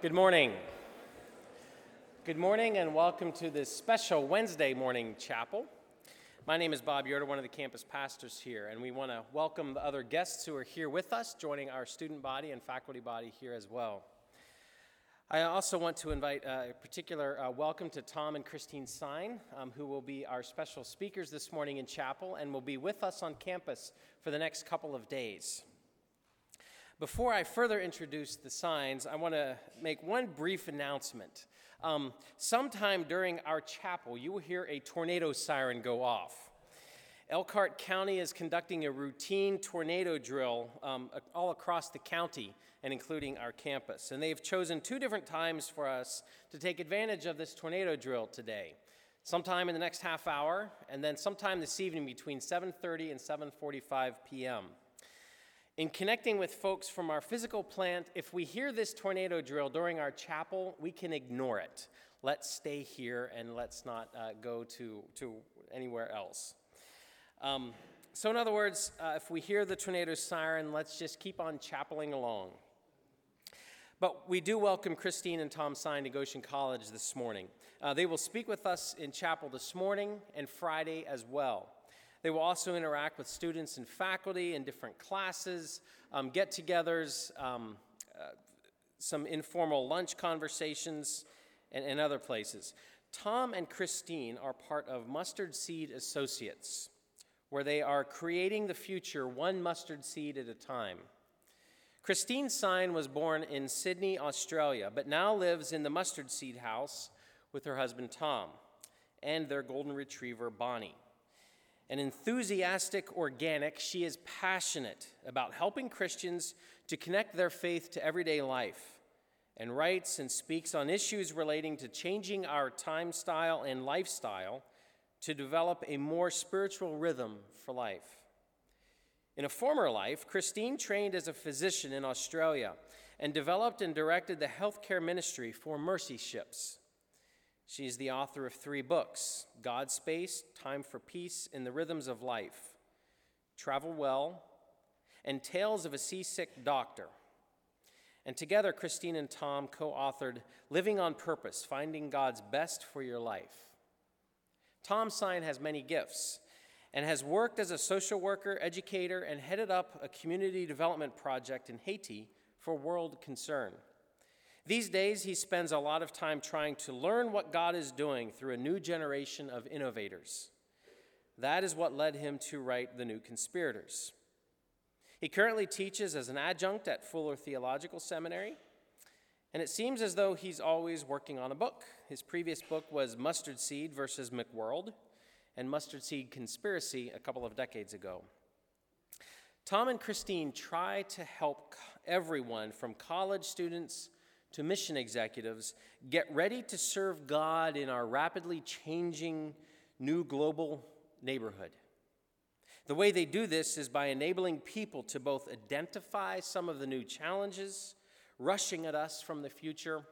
Good morning. Good morning and welcome to this special Wednesday morning chapel. My name is Bob Yoder, one of the campus pastors here, and we want to welcome the other guests who are here with us, joining our student body and faculty body here as well. I also want to invite a particular uh, welcome to Tom and Christine Sine, um, who will be our special speakers this morning in chapel and will be with us on campus for the next couple of days. Before I further introduce the Sines, I want to make one brief announcement. Um, sometime during our chapel, you will hear a tornado siren go off. Elkhart County is conducting a routine tornado drill um, all across the county and including our campus. And they've chosen two different times for us to take advantage of this tornado drill today. Sometime in the next half hour, and then sometime this evening between 7:30 and 7:45 p.m. In connecting with folks from our physical plant, if we hear this tornado drill during our chapel, we can ignore it. Let's stay here and let's not uh, go to, to anywhere else. Um, so, in other words, uh, if we hear the tornado siren, let's just keep on chapeling along. But we do welcome Christine and Tom Sine to Goshen College this morning. Uh, they will speak with us in chapel this morning and Friday as well. They will also interact with students and faculty in different classes, um, get togethers, um, uh, some informal lunch conversations, and, and other places. Tom and Christine are part of Mustard Seed Associates, where they are creating the future one mustard seed at a time. Christine Sine was born in Sydney, Australia, but now lives in the Mustard Seed House with her husband Tom and their golden retriever Bonnie. An enthusiastic organic, she is passionate about helping Christians to connect their faith to everyday life and writes and speaks on issues relating to changing our time style and lifestyle to develop a more spiritual rhythm for life. In a former life, Christine trained as a physician in Australia and developed and directed the healthcare ministry for Mercy Ships. She's the author of three books Godspace, Time for Peace, and the Rhythms of Life, Travel Well, and Tales of a Seasick Doctor. And together, Christine and Tom co authored Living on Purpose Finding God's Best for Your Life. Tom Sine has many gifts and has worked as a social worker, educator, and headed up a community development project in Haiti for World Concern. These days, he spends a lot of time trying to learn what God is doing through a new generation of innovators. That is what led him to write The New Conspirators. He currently teaches as an adjunct at Fuller Theological Seminary, and it seems as though he's always working on a book. His previous book was Mustard Seed versus McWorld and Mustard Seed Conspiracy a couple of decades ago. Tom and Christine try to help everyone from college students to mission executives get ready to serve God in our rapidly changing new global neighborhood. The way they do this is by enabling people to both identify some of the new challenges rushing at us from the future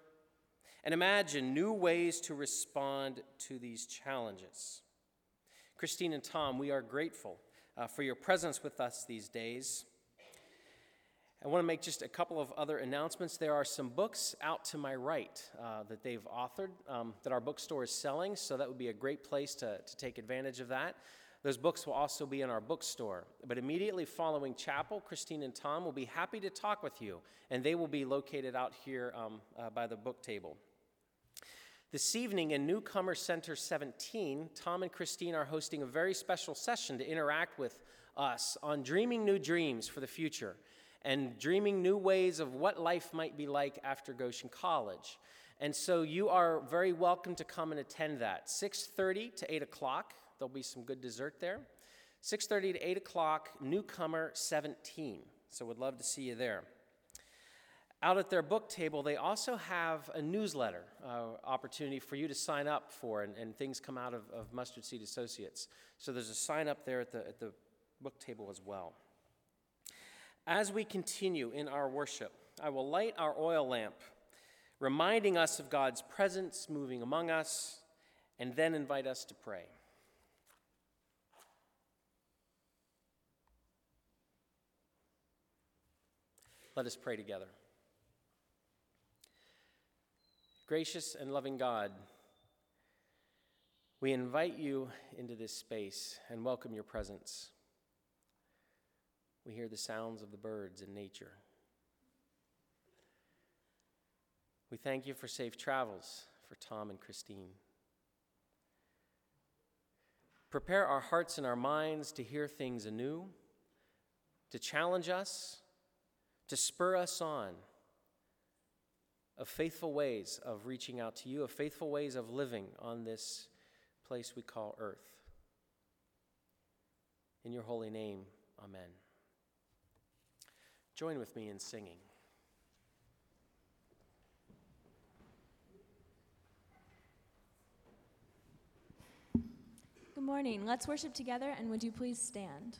and imagine new ways to respond to these challenges. Christine and Tom, we are grateful uh, for your presence with us these days. I want to make just a couple of other announcements. There are some books out to my right uh, that they've authored um, that our bookstore is selling, so that would be a great place to, to take advantage of that. Those books will also be in our bookstore. But immediately following chapel, Christine and Tom will be happy to talk with you, and they will be located out here um, uh, by the book table. This evening in Newcomer Center 17, Tom and Christine are hosting a very special session to interact with us on dreaming new dreams for the future and dreaming new ways of what life might be like after Goshen College. And so you are very welcome to come and attend that. 6.30 to 8 o'clock. There'll be some good dessert there. 6.30 to 8 o'clock, newcomer 17. So would love to see you there. Out at their book table, they also have a newsletter uh, opportunity for you to sign up for, and, and things come out of, of Mustard Seed Associates. So there's a sign up there at the, at the book table as well. As we continue in our worship, I will light our oil lamp, reminding us of God's presence moving among us, and then invite us to pray. Let us pray together. Gracious and loving God, we invite you into this space and welcome your presence. We hear the sounds of the birds in nature. We thank you for safe travels for Tom and Christine. Prepare our hearts and our minds to hear things anew, to challenge us, to spur us on of faithful ways of reaching out to you, of faithful ways of living on this place we call earth. In your holy name, amen. Join with me in singing. Good morning. Let's worship together, and would you please stand?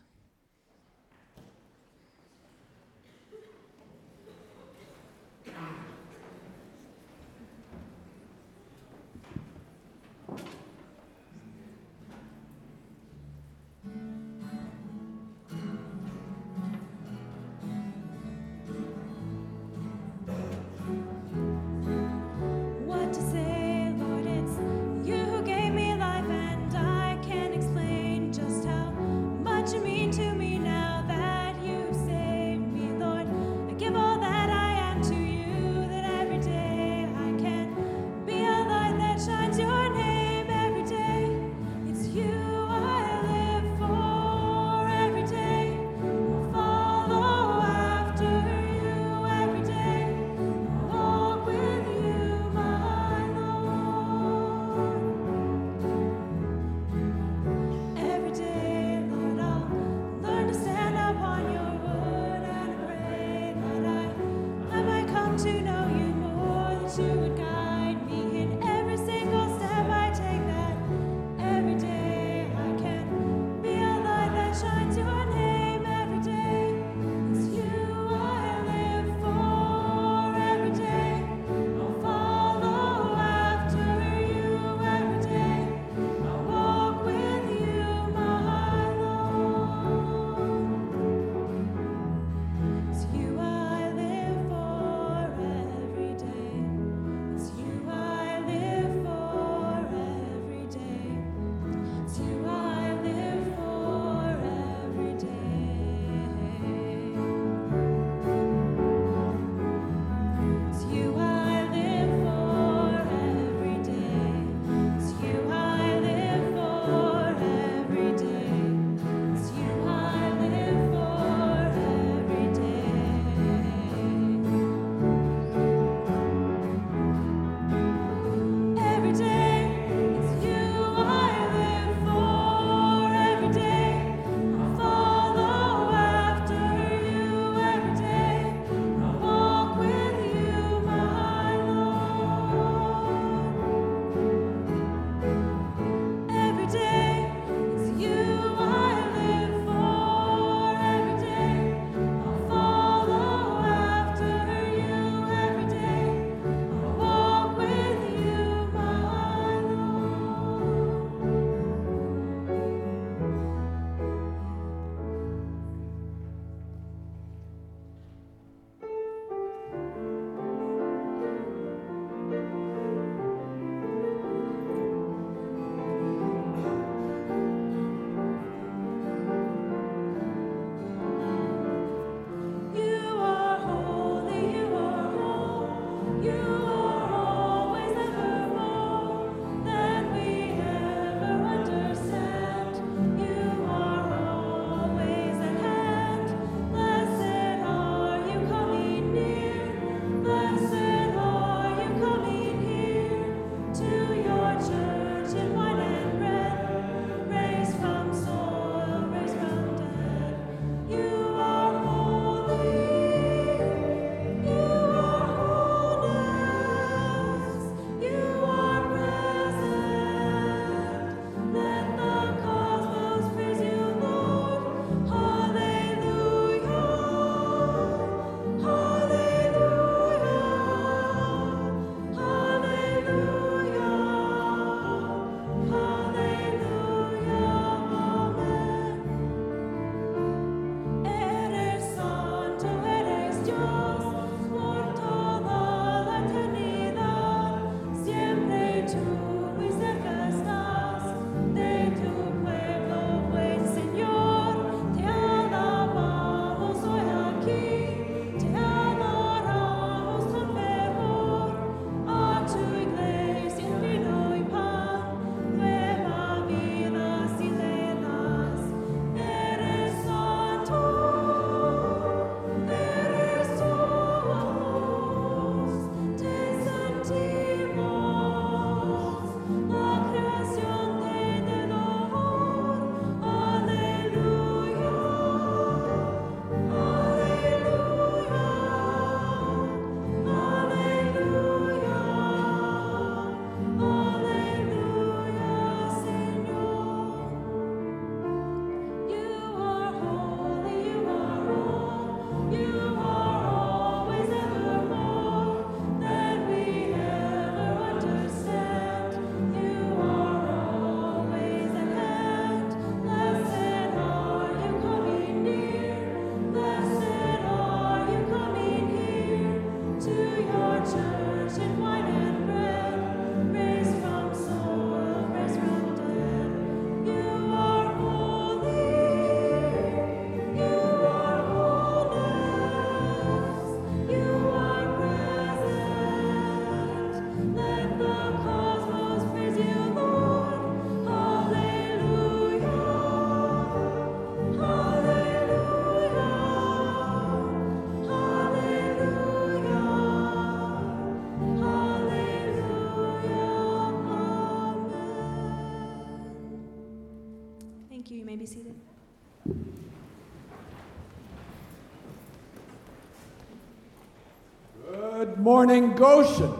Good morning, Goshen.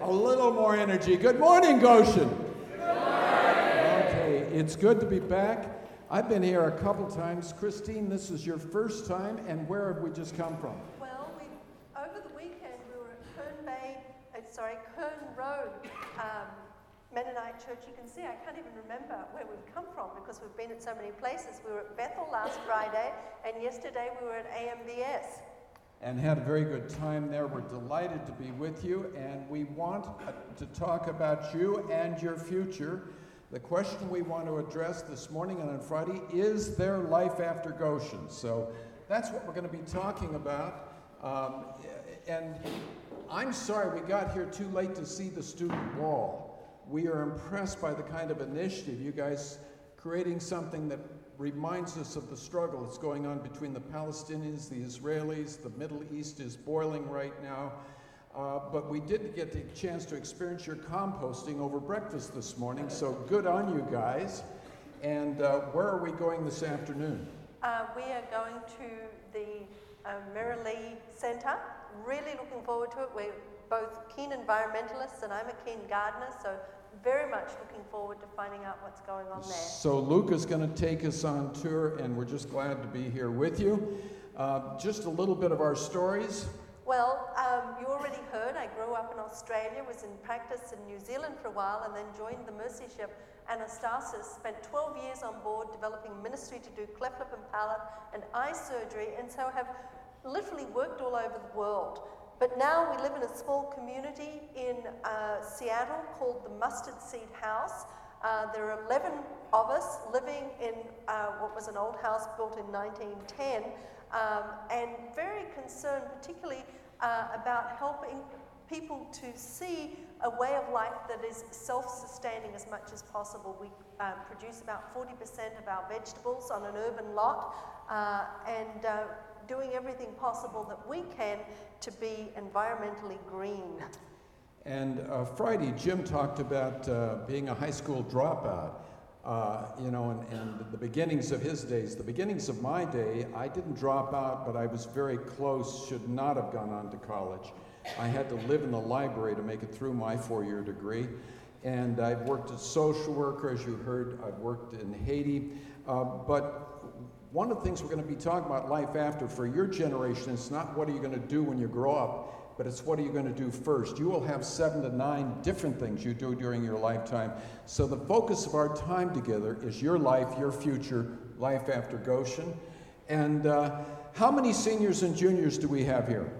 A little more energy. Good morning, Goshen. Okay, it's good to be back. I've been here a couple times. Christine, this is your first time, and where have we just come from? Well, we, over the weekend, we were at Kern Bay, uh, sorry, Kern Road um, Mennonite Church. You can see I can't even remember where we've come from because we've been at so many places. We were at Bethel last Friday, and yesterday we were at AMBS. And had a very good time there. We're delighted to be with you, and we want uh, to talk about you and your future. The question we want to address this morning and on Friday is there life after Goshen? So that's what we're going to be talking about. Um, and I'm sorry we got here too late to see the student wall. We are impressed by the kind of initiative you guys creating something that reminds us of the struggle that's going on between the Palestinians, the Israelis, the Middle East is boiling right now. Uh, but we did get the chance to experience your composting over breakfast this morning, so good on you guys. And uh, where are we going this afternoon? Uh, we are going to the uh, Merry Lea Centre. Really looking forward to it. We're both keen environmentalists, and I'm a keen gardener, so very much looking forward to finding out what's going on there. So Luke is going to take us on tour, and we're just glad to be here with you. Uh, just a little bit of our stories. Well, um, you already heard I grew up in Australia, was in practice in New Zealand for a while, and then joined the Mercy Ship Anastasis. Spent 12 years on board developing ministry to do cleft lip and palate and eye surgery, and so have literally worked all over the world. But now we live in a small community in uh, Seattle called the Mustard Seed House. Uh, there are 11 of us living in uh, what was an old house built in 1910 um, and very concerned, particularly uh, about helping people to see a way of life that is self sustaining as much as possible. We uh, produce about 40% of our vegetables on an urban lot uh, and uh, doing everything possible that we can to be environmentally green. And uh, Friday, Jim talked about uh, being a high school dropout. Uh, you know, and, and the beginnings of his days, the beginnings of my day, I didn't drop out, but I was very close, should not have gone on to college. I had to live in the library to make it through my four year degree. And I've worked as social worker, as you heard, I've worked in Haiti. Uh, but one of the things we're going to be talking about life after for your generation is not what are you going to do when you grow up, but it's what are you going to do first. You will have seven to nine different things you do during your lifetime. So the focus of our time together is your life, your future, life after Goshen. And uh, how many seniors and juniors do we have here?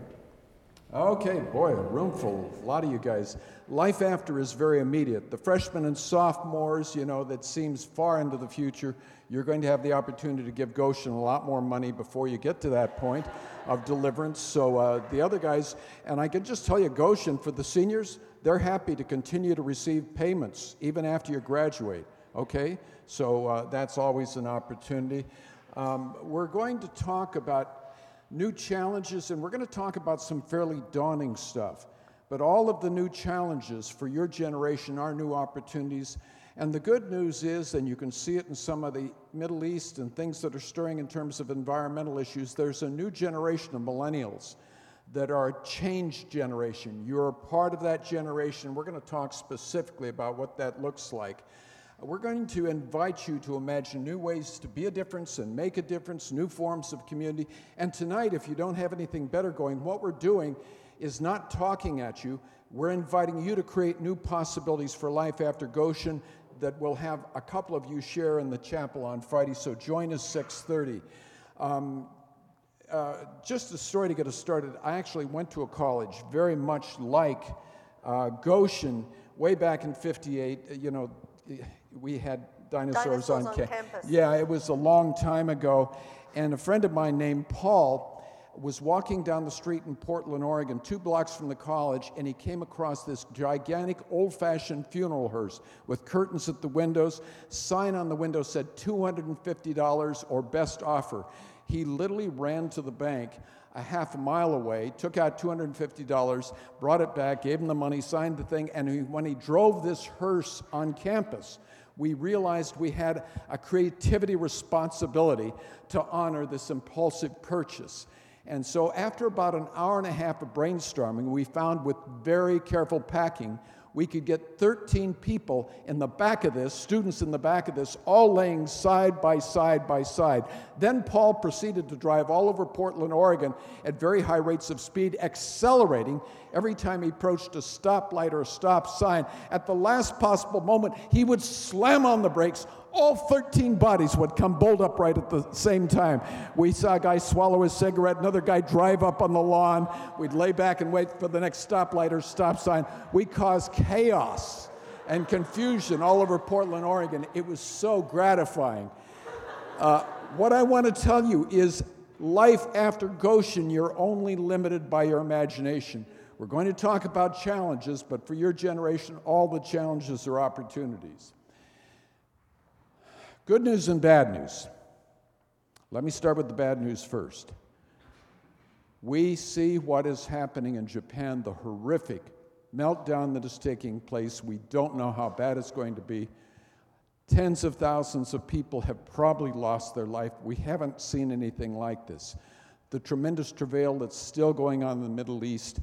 Okay, boy, a room full, a lot of you guys. Life after is very immediate. The freshmen and sophomores, you know, that seems far into the future. You're going to have the opportunity to give Goshen a lot more money before you get to that point of deliverance. So uh, the other guys, and I can just tell you, Goshen, for the seniors, they're happy to continue to receive payments even after you graduate, okay? So uh, that's always an opportunity. Um, we're going to talk about new challenges, and we're going to talk about some fairly daunting stuff. But all of the new challenges for your generation are new opportunities. And the good news is, and you can see it in some of the Middle East and things that are stirring in terms of environmental issues, there's a new generation of millennials that are a changed generation. You're a part of that generation. We're going to talk specifically about what that looks like. We're going to invite you to imagine new ways to be a difference and make a difference, new forms of community. And tonight, if you don't have anything better going, what we're doing is not talking at you. We're inviting you to create new possibilities for life after Goshen that we'll have a couple of you share in the chapel on Friday. So join us 6:30. Um, uh, just a story to get us started. I actually went to a college very much like uh, Goshen way back in '58. You know, we had dinosaurs, Dinosaurs on, on ca- campus. Yeah, it was a long time ago. And a friend of mine named Paul was walking down the street in Portland, Oregon, two blocks from the college, and he came across this gigantic old fashioned funeral hearse with curtains at the windows. Sign on the window said $250 or best offer. He literally ran to the bank a half a mile away, took out $250, brought it back, gave him the money, signed the thing, and he, when he drove this hearse on campus, we realized we had a creativity responsibility to honor this impulsive purchase. And so, after about an hour and a half of brainstorming, we found with very careful packing, we could get 13 people in the back of this, students in the back of this, all laying side by side by side. Then Paul proceeded to drive all over Portland, Oregon at very high rates of speed, accelerating every time he approached a stoplight or a stop sign. At the last possible moment, he would slam on the brakes, all 13 bodies would come bolt upright at the same time. We saw a guy swallow his cigarette, another guy drive up on the lawn. We'd lay back and wait for the next stoplight or stop sign. We caused chaos and confusion all over Portland, Oregon. It was so gratifying. Uh, what I want to tell you is life after Goshen, you're only limited by your imagination. We're going to talk about challenges, but for your generation, all the challenges are opportunities. Good news and bad news. Let me start with the bad news first. We see what is happening in Japan, the horrific meltdown that is taking place. We don't know how bad it's going to be. Tens of thousands of people have probably lost their life. We haven't seen anything like this. The tremendous travail that's still going on in the Middle East,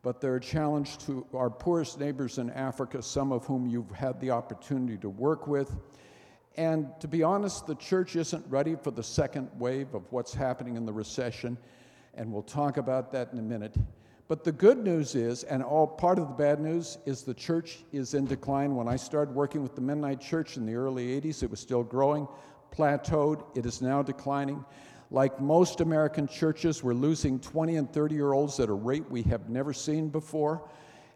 but they're a challenge to our poorest neighbors in Africa, some of whom you've had the opportunity to work with. And to be honest, the church isn't ready for the second wave of what's happening in the recession, and we'll talk about that in a minute. But the good news is, and all part of the bad news, is the church is in decline. When I started working with the Mennonite Church in the early 80s, it was still growing, plateaued, it is now declining. Like most American churches, we're losing 20 and 30 year olds at a rate we have never seen before.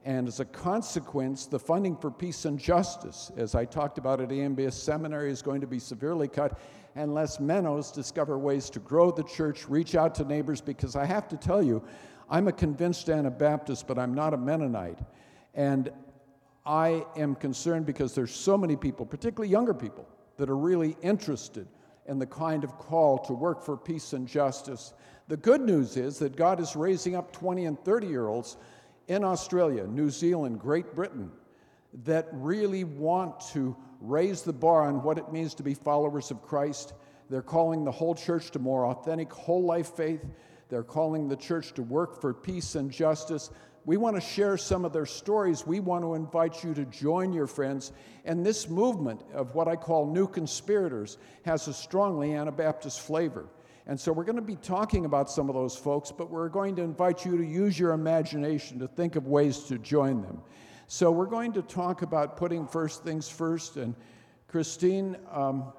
And as a consequence, the funding for peace and justice, as I talked about at AMBS Seminary, is going to be severely cut unless Mennos discover ways to grow the church, reach out to neighbors, because I have to tell you, I'm a convinced Anabaptist, but I'm not a Mennonite. And I am concerned because there's so many people, particularly younger people, that are really interested in the kind of call to work for peace and justice. The good news is that God is raising up 20 and 30 year olds in Australia, New Zealand, Great Britain that really want to raise the bar on what it means to be followers of Christ. They're calling the whole church to more authentic, whole life faith. They're calling the church to work for peace and justice. We want to share some of their stories. We want to invite you to join your friends. And this movement of what I call new conspirators has a strongly Anabaptist flavor. And so we're going to be talking about some of those folks, but we're going to invite you to use your imagination to think of ways to join them. So we're going to talk about putting first things first. And Christine, um,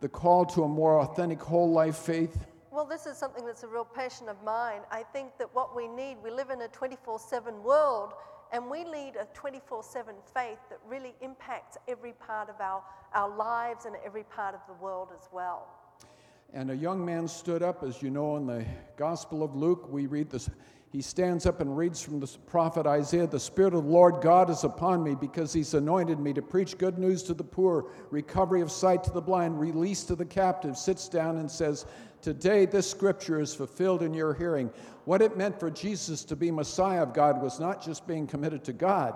the call to a more authentic whole life faith. Well, this is something that's a real passion of mine. I think that what we need, we live in a 24 7 world, and we lead a 24 7 faith that really impacts every part of our, our lives and every part of the world as well. And a young man stood up, as you know, in the Gospel of Luke, we read this. He stands up and reads from the prophet Isaiah The Spirit of the Lord God is upon me because he's anointed me to preach good news to the poor, recovery of sight to the blind, release to the captive. Sits down and says, Today this scripture is fulfilled in your hearing. What it meant for Jesus to be Messiah of God was not just being committed to God,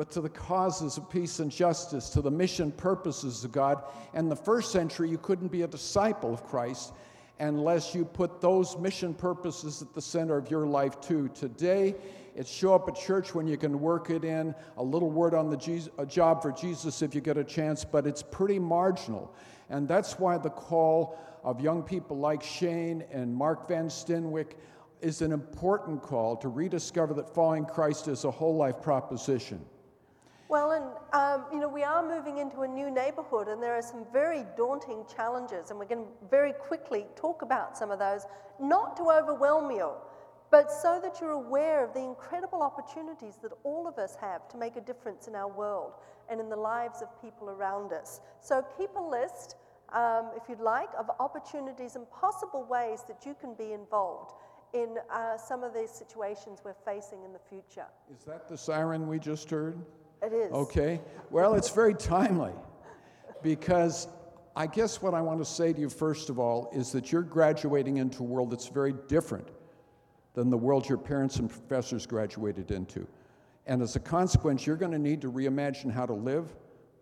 but to the causes of peace and justice, to the mission purposes of God. And the first century, you couldn't be a disciple of Christ unless you put those mission purposes at the center of your life too. Today, it's show up at church when you can work it in, a little word on the Jesus, a job for Jesus if you get a chance, but it's pretty marginal. And that's why the call of young people like Shane and Mark Van Steenwyk is an important call to rediscover that following Christ is a whole life proposition. Well, and um, you know, we are moving into a new neighborhood, and there are some very daunting challenges, and we're going to very quickly talk about some of those, not to overwhelm you, but so that you're aware of the incredible opportunities that all of us have to make a difference in our world and in the lives of people around us. So keep a list, um, if you'd like, of opportunities and possible ways that you can be involved in uh, some of these situations we're facing in the future. Is that the siren we just heard? It is. Okay. Well, it's very timely because I guess what I want to say to you, first of all, is that you're graduating into a world that's very different than the world your parents and professors graduated into. And as a consequence, you're going to need to reimagine how to live,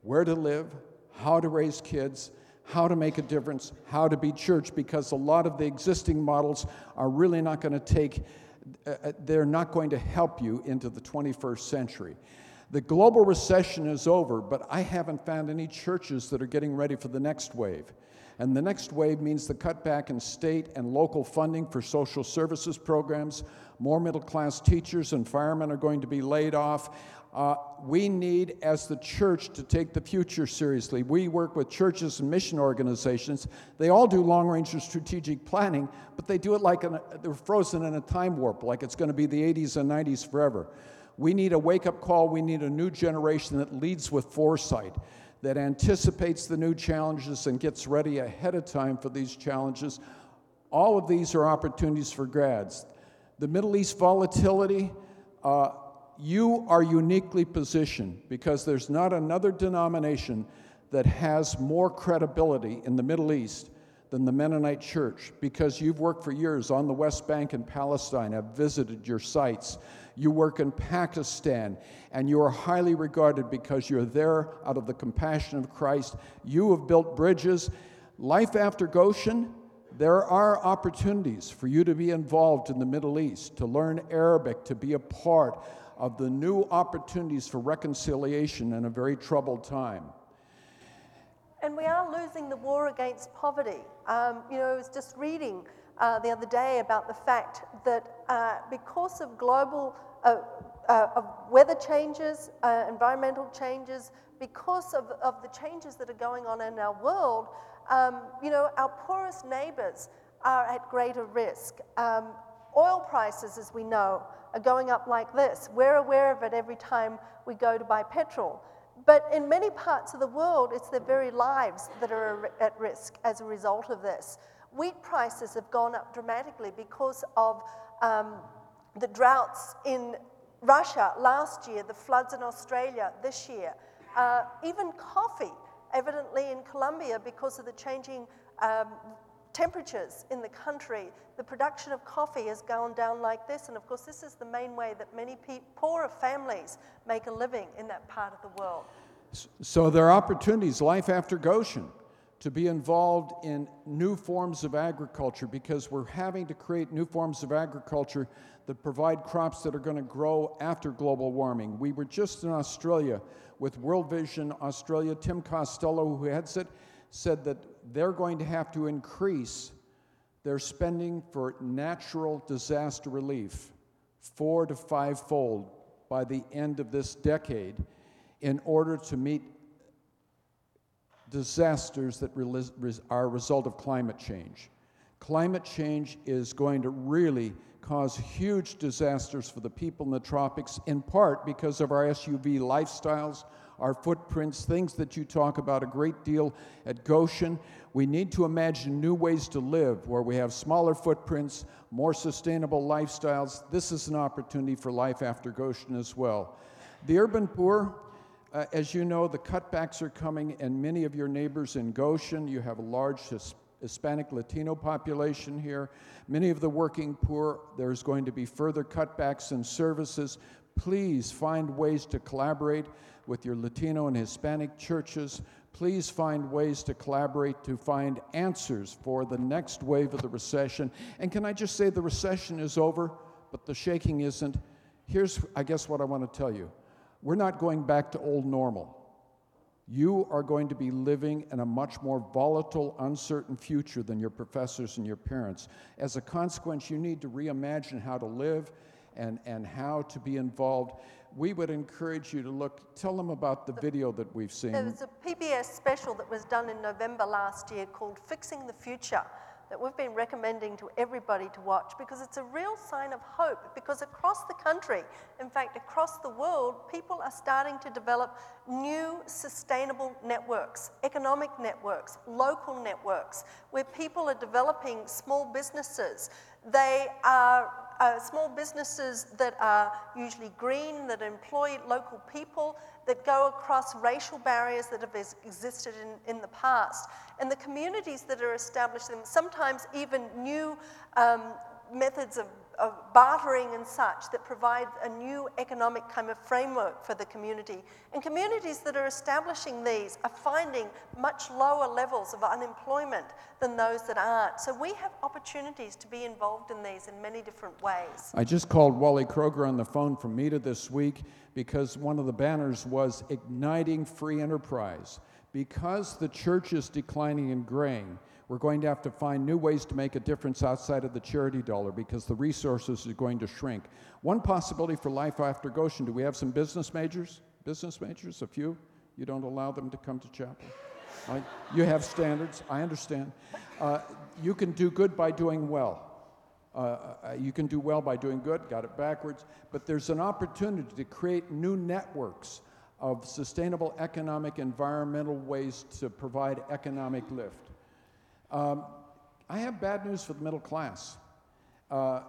where to live, how to raise kids, how to make a difference, how to be church, because a lot of the existing models are really not going to take, uh, uh, they're not going to help you into the 21st century. The global recession is over, but I haven't found any churches that are getting ready for the next wave. And the next wave means the cutback in state and local funding for social services programs. More middle class teachers and firemen are going to be laid off. Uh, we need, as the church, to take the future seriously. We work with churches and mission organizations. They all do long range strategic planning, but they do it like an, they're frozen in a time warp, like it's going to be the 80s and 90s forever. We need a wake up call. We need a new generation that leads with foresight, that anticipates the new challenges and gets ready ahead of time for these challenges. All of these are opportunities for grads. The Middle East volatility, uh, you are uniquely positioned because there's not another denomination that has more credibility in the Middle East than the Mennonite Church because you've worked for years on the West Bank and Palestine, have visited your sites. You work in Pakistan, and you are highly regarded because you're there out of the compassion of Christ. You have built bridges. Life after Goshen, there are opportunities for you to be involved in the Middle East, to learn Arabic, to be a part of the new opportunities for reconciliation in a very troubled time. And we are losing the war against poverty. Um, you know, I was just reading uh, the other day about the fact that uh, because of global uh, uh of weather changes, uh, environmental changes, because of, of the changes that are going on in our world, um, you know, our poorest neighbors are at greater risk. Um, oil prices, as we know, are going up like this. We're aware of it every time we go to buy petrol. But in many parts of the world, it's their very lives that are at risk as a result of this. Wheat prices have gone up dramatically because of um, the droughts in Russia last year, the floods in Australia this year. Uh, even coffee, evidently in Colombia, because of the changing um, temperatures in the country, the production of coffee has gone down like this. And of course, this is the main way that many pe- poorer families make a living in that part of the world. So there are opportunities, life after Goshen, to be involved in new forms of agriculture because we're having to create new forms of agriculture that provide crops that are going to grow after global warming. We were just in Australia with World Vision Australia. Tim Costello, who heads it, said that they're going to have to increase their spending for natural disaster relief four to five fold by the end of this decade in order to meet disasters that are a result of climate change. Climate change is going to really cause huge disasters for the people in the tropics, in part because of our SUV lifestyles, our footprints, things that you talk about a great deal at Goshen. We need to imagine new ways to live where we have smaller footprints, more sustainable lifestyles. This is an opportunity for life after Goshen as well. The urban poor, uh, as you know, the cutbacks are coming, and many of your neighbors in Goshen, you have a large Hispanic Latino population here. Many of the working poor, there's going to be further cutbacks in services. Please find ways to collaborate with your Latino and Hispanic churches. Please find ways to collaborate to find answers for the next wave of the recession. And can I just say the recession is over, but the shaking isn't? Here's, I guess, what I want to tell you we're not going back to old normal. You are going to be living in a much more volatile, uncertain future than your professors and your parents. As a consequence, you need to reimagine how to live and, and how to be involved we would encourage you to look, tell them about the video that we've seen. There was a PBS special that was done in November last year called Fixing the Future that we've been recommending to everybody to watch because it's a real sign of hope. Because across the country, in fact, across the world, people are starting to develop new sustainable networks, economic networks, local networks, where people are developing small businesses. They are uh, small businesses that are usually green, that employ local people, that go across racial barriers that have existed in, in the past. And the communities that are established, sometimes even new um, methods of of bartering and such that provide a new economic kind of framework for the community. And communities that are establishing these are finding much lower levels of unemployment than those that aren't. So we have opportunities to be involved in these in many different ways. I just called Wally Kroeker on the phone from MEDA this week because one of the banners was Igniting Free Enterprise. Because the church is declining and graying, we're going to have to find new ways to make a difference outside of the charity dollar because the resources are going to shrink. One possibility for life after Goshen do we have some business majors? Business majors? A few? You don't allow them to come to chapel? I, you have standards, I understand. Uh, you can do good by doing well. Uh, uh, you can do well by doing good, got it backwards, but there's an opportunity to create new networks of sustainable economic, environmental ways to provide economic lift. Um, I have bad news for the middle class. Uh,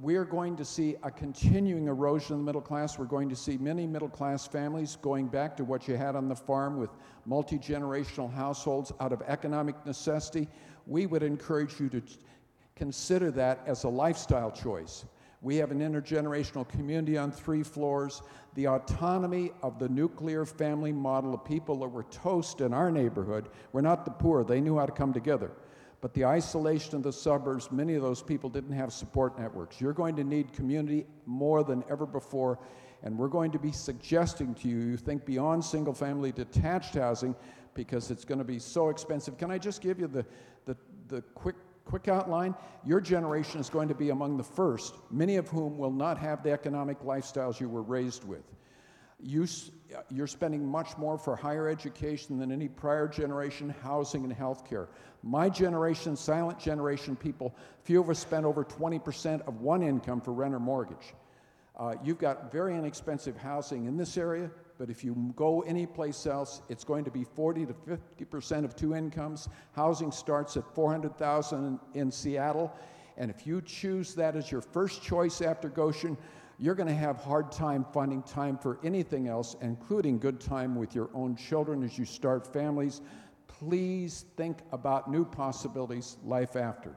we are going to see a continuing erosion of the middle class. We're going to see many middle class families going back to what you had on the farm with multi generational households out of economic necessity. We would encourage you to consider that as a lifestyle choice. We have an intergenerational community on three floors. The autonomy of the nuclear family model of people that were toast in our neighborhood were not the poor, they knew how to come together. But the isolation of the suburbs, many of those people didn't have support networks. You're going to need community more than ever before, and we're going to be suggesting to you you think beyond single family detached housing because it's going to be so expensive. Can I just give you the, the, the quick quick outline your generation is going to be among the first, many of whom will not have the economic lifestyles you were raised with. You, you're spending much more for higher education than any prior generation, housing and healthcare. My generation, silent generation people, few of us spend over 20% of one income for rent or mortgage. Uh, you've got very inexpensive housing in this area, but if you go anyplace else, it's going to be 40 to 50 percent of two incomes. Housing starts at 400,000 in, in Seattle, and if you choose that as your first choice after Goshen, you're going to have hard time finding time for anything else, including good time with your own children as you start families. Please think about new possibilities life after.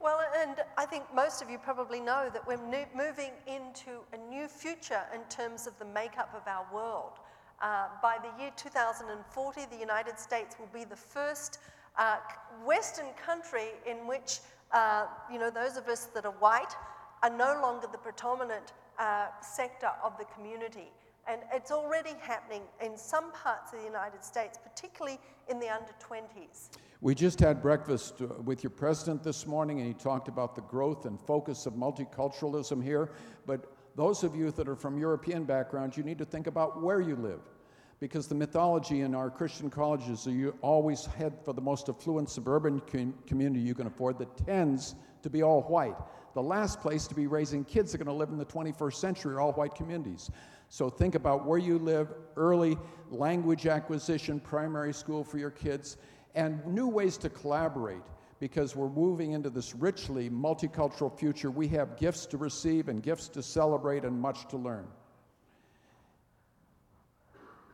Well, and I think most of you probably know that we're moving into a new future in terms of the makeup of our world. Uh, by the year 2040, the United States will be the first uh, Western country in which, uh, you know, those of us that are white are no longer the predominant uh, sector of the community. And it's already happening in some parts of the United States, particularly in the under 20s. We just had breakfast uh, with your president this morning, and he talked about the growth and focus of multiculturalism here. But those of you that are from European backgrounds, you need to think about where you live. Because the mythology in our Christian colleges is you always head for the most affluent suburban com- community you can afford that tends to be all white. The last place to be raising kids that are going to live in the 21st century are all white communities. So think about where you live, early language acquisition, primary school for your kids, and new ways to collaborate because we're moving into this richly multicultural future. We have gifts to receive and gifts to celebrate and much to learn.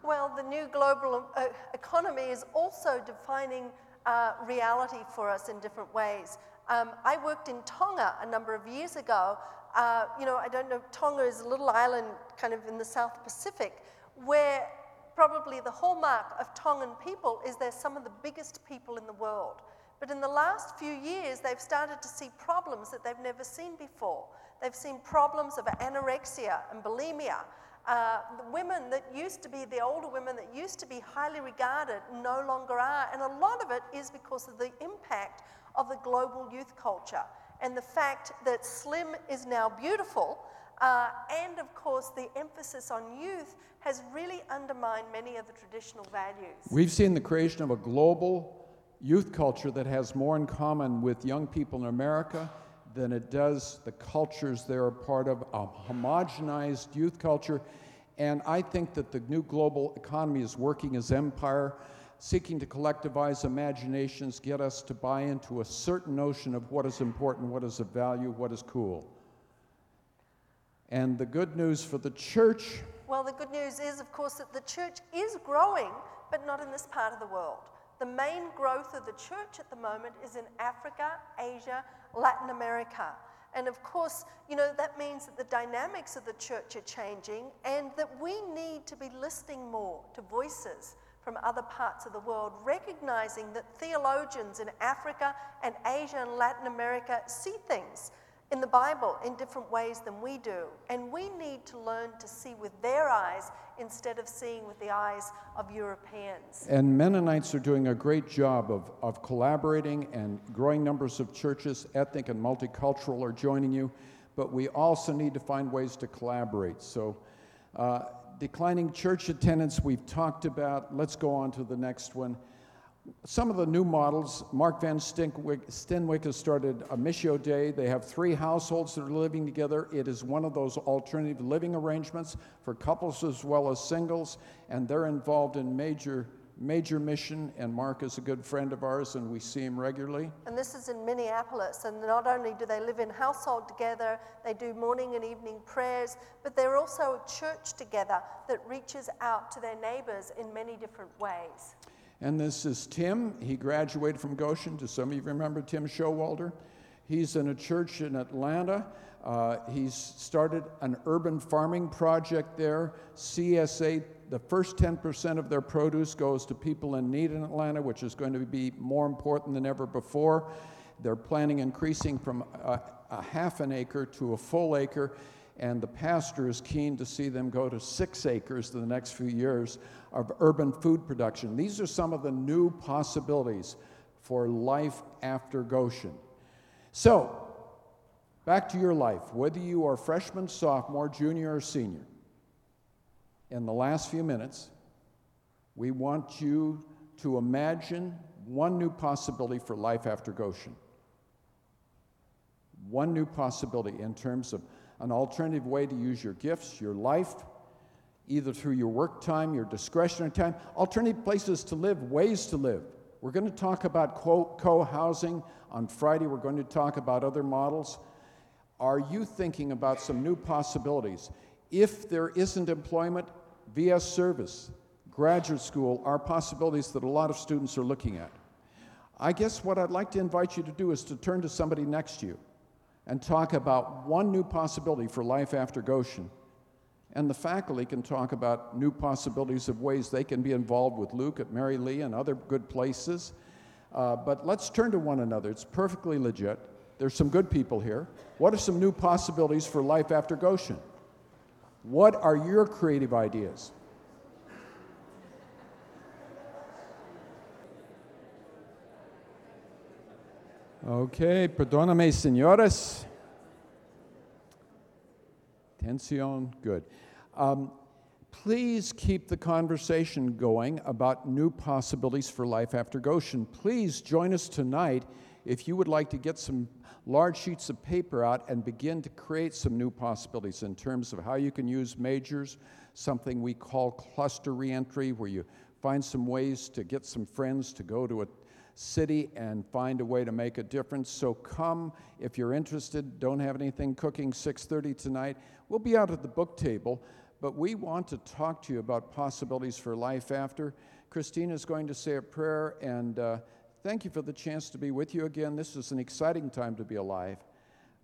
Well, the new global uh, economy is also defining uh, reality for us in different ways. Um, I worked in Tonga a number of years ago. Uh, you know, I don't know, Tonga is a little island kind of in the South Pacific where probably the hallmark of Tongan people is they're some of the biggest people in the world. But in the last few years, they've started to see problems that they've never seen before. They've seen problems of anorexia and bulimia. Uh, the women that used to be, the older women that used to be highly regarded, no longer are. And a lot of it is because of the impact of the global youth culture and the fact that slim is now beautiful uh, and of course, the emphasis on youth has really undermined many of the traditional values. We've seen the creation of a global youth culture that has more in common with young people in America than it does the cultures they're a part of, a homogenized youth culture. And I think that the new global economy is working as empire, seeking to collectivize imaginations, get us to buy into a certain notion of what is important, what is of value, what is cool. And the good news for the church. Well, the good news is, of course, that the church is growing, but not in this part of the world. The main growth of the church at the moment is in Africa, Asia, Latin America. And of course, you know, that means that the dynamics of the church are changing and that we need to be listening more to voices from other parts of the world, recognizing that theologians in Africa and Asia and Latin America see things Bible in different ways than we do. And we need to learn to see with their eyes instead of seeing with the eyes of Europeans. And Mennonites are doing a great job of, of collaborating, and growing numbers of churches, ethnic and multicultural, are joining you. But we also need to find ways to collaborate. So, uh, declining church attendance, we've talked about. Let's go on to the next one. Some of the new models, Mark Van Steenwyk, Steenwyk has started a Missio Dei. They have three households that are living together. It is one of those alternative living arrangements for couples as well as singles, and they're involved in major major mission, and Mark is a good friend of ours, and we see him regularly. And this is in Minneapolis. And not only do they live in household together, they do morning and evening prayers, but they're also a church together that reaches out to their neighbors in many different ways. And this is Tim. He graduated from Goshen. Do some of you remember Tim Showalter? He's in a church in Atlanta. Uh, he's started an urban farming project there. CSA the first 10% of their produce goes to people in need in Atlanta, which is going to be more important than ever before. They're planning increasing from a, a half an acre to a full acre, and the pastor is keen to see them go to six acres in the next few years of urban food production. These are some of the new possibilities for life after Goshen. So, back to your life, whether you are freshman, sophomore, junior, or senior in the last few minutes, we want you to imagine one new possibility for life after Goshen. One new possibility in terms of an alternative way to use your gifts, your life, either through your work time, your discretionary time, alternative places to live, ways to live. We're going to talk about co housing. On Friday, we're going to talk about other models. Are you thinking about some new possibilities? If there isn't employment, VS service, graduate school are possibilities that a lot of students are looking at. I guess what I'd like to invite you to do is to turn to somebody next to you and talk about one new possibility for life after Goshen. And the faculty can talk about new possibilities of ways they can be involved with Luke at Merry Lea and other good places. Uh, but let's turn to one another. It's perfectly legit. There's some good people here. What are some new possibilities for life after Goshen? What are your creative ideas? Okay, perdóname, señores. Tension, good. Um, please keep the conversation going about new possibilities for life after Goshen. Please join us tonight if you would like to get some large sheets of paper out and begin to create some new possibilities in terms of how you can use majors, something we call cluster reentry, where you find some ways to get some friends to go to a city and find a way to make a difference. So come if you're interested. Don't have anything cooking 6:30 tonight. We'll be out at the book table, but we want to talk to you about possibilities for life after. Christina is going to say a prayer and uh, Thank you for the chance to be with you again. This is an exciting time to be alive,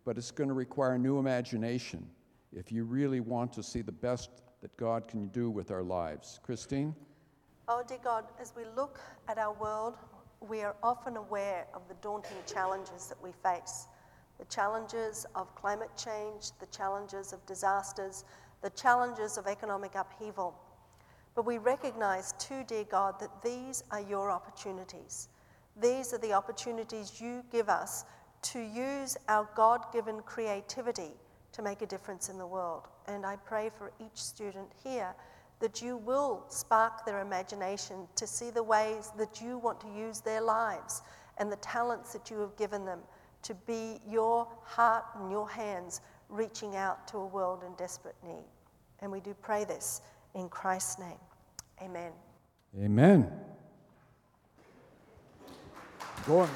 but it's going to require new imagination if you really want to see the best that God can do with our lives. Christine? Oh, dear God, as we look at our world, we are often aware of the daunting challenges that we face the challenges of climate change, the challenges of disasters, the challenges of economic upheaval. But we recognize, too, dear God, that these are your opportunities. These are the opportunities you give us to use our God given creativity to make a difference in the world. And I pray for each student here that you will spark their imagination to see the ways that you want to use their lives and the talents that you have given them to be your heart and your hands reaching out to a world in desperate need. And we do pray this in Christ's name. Amen. Amen. Go on.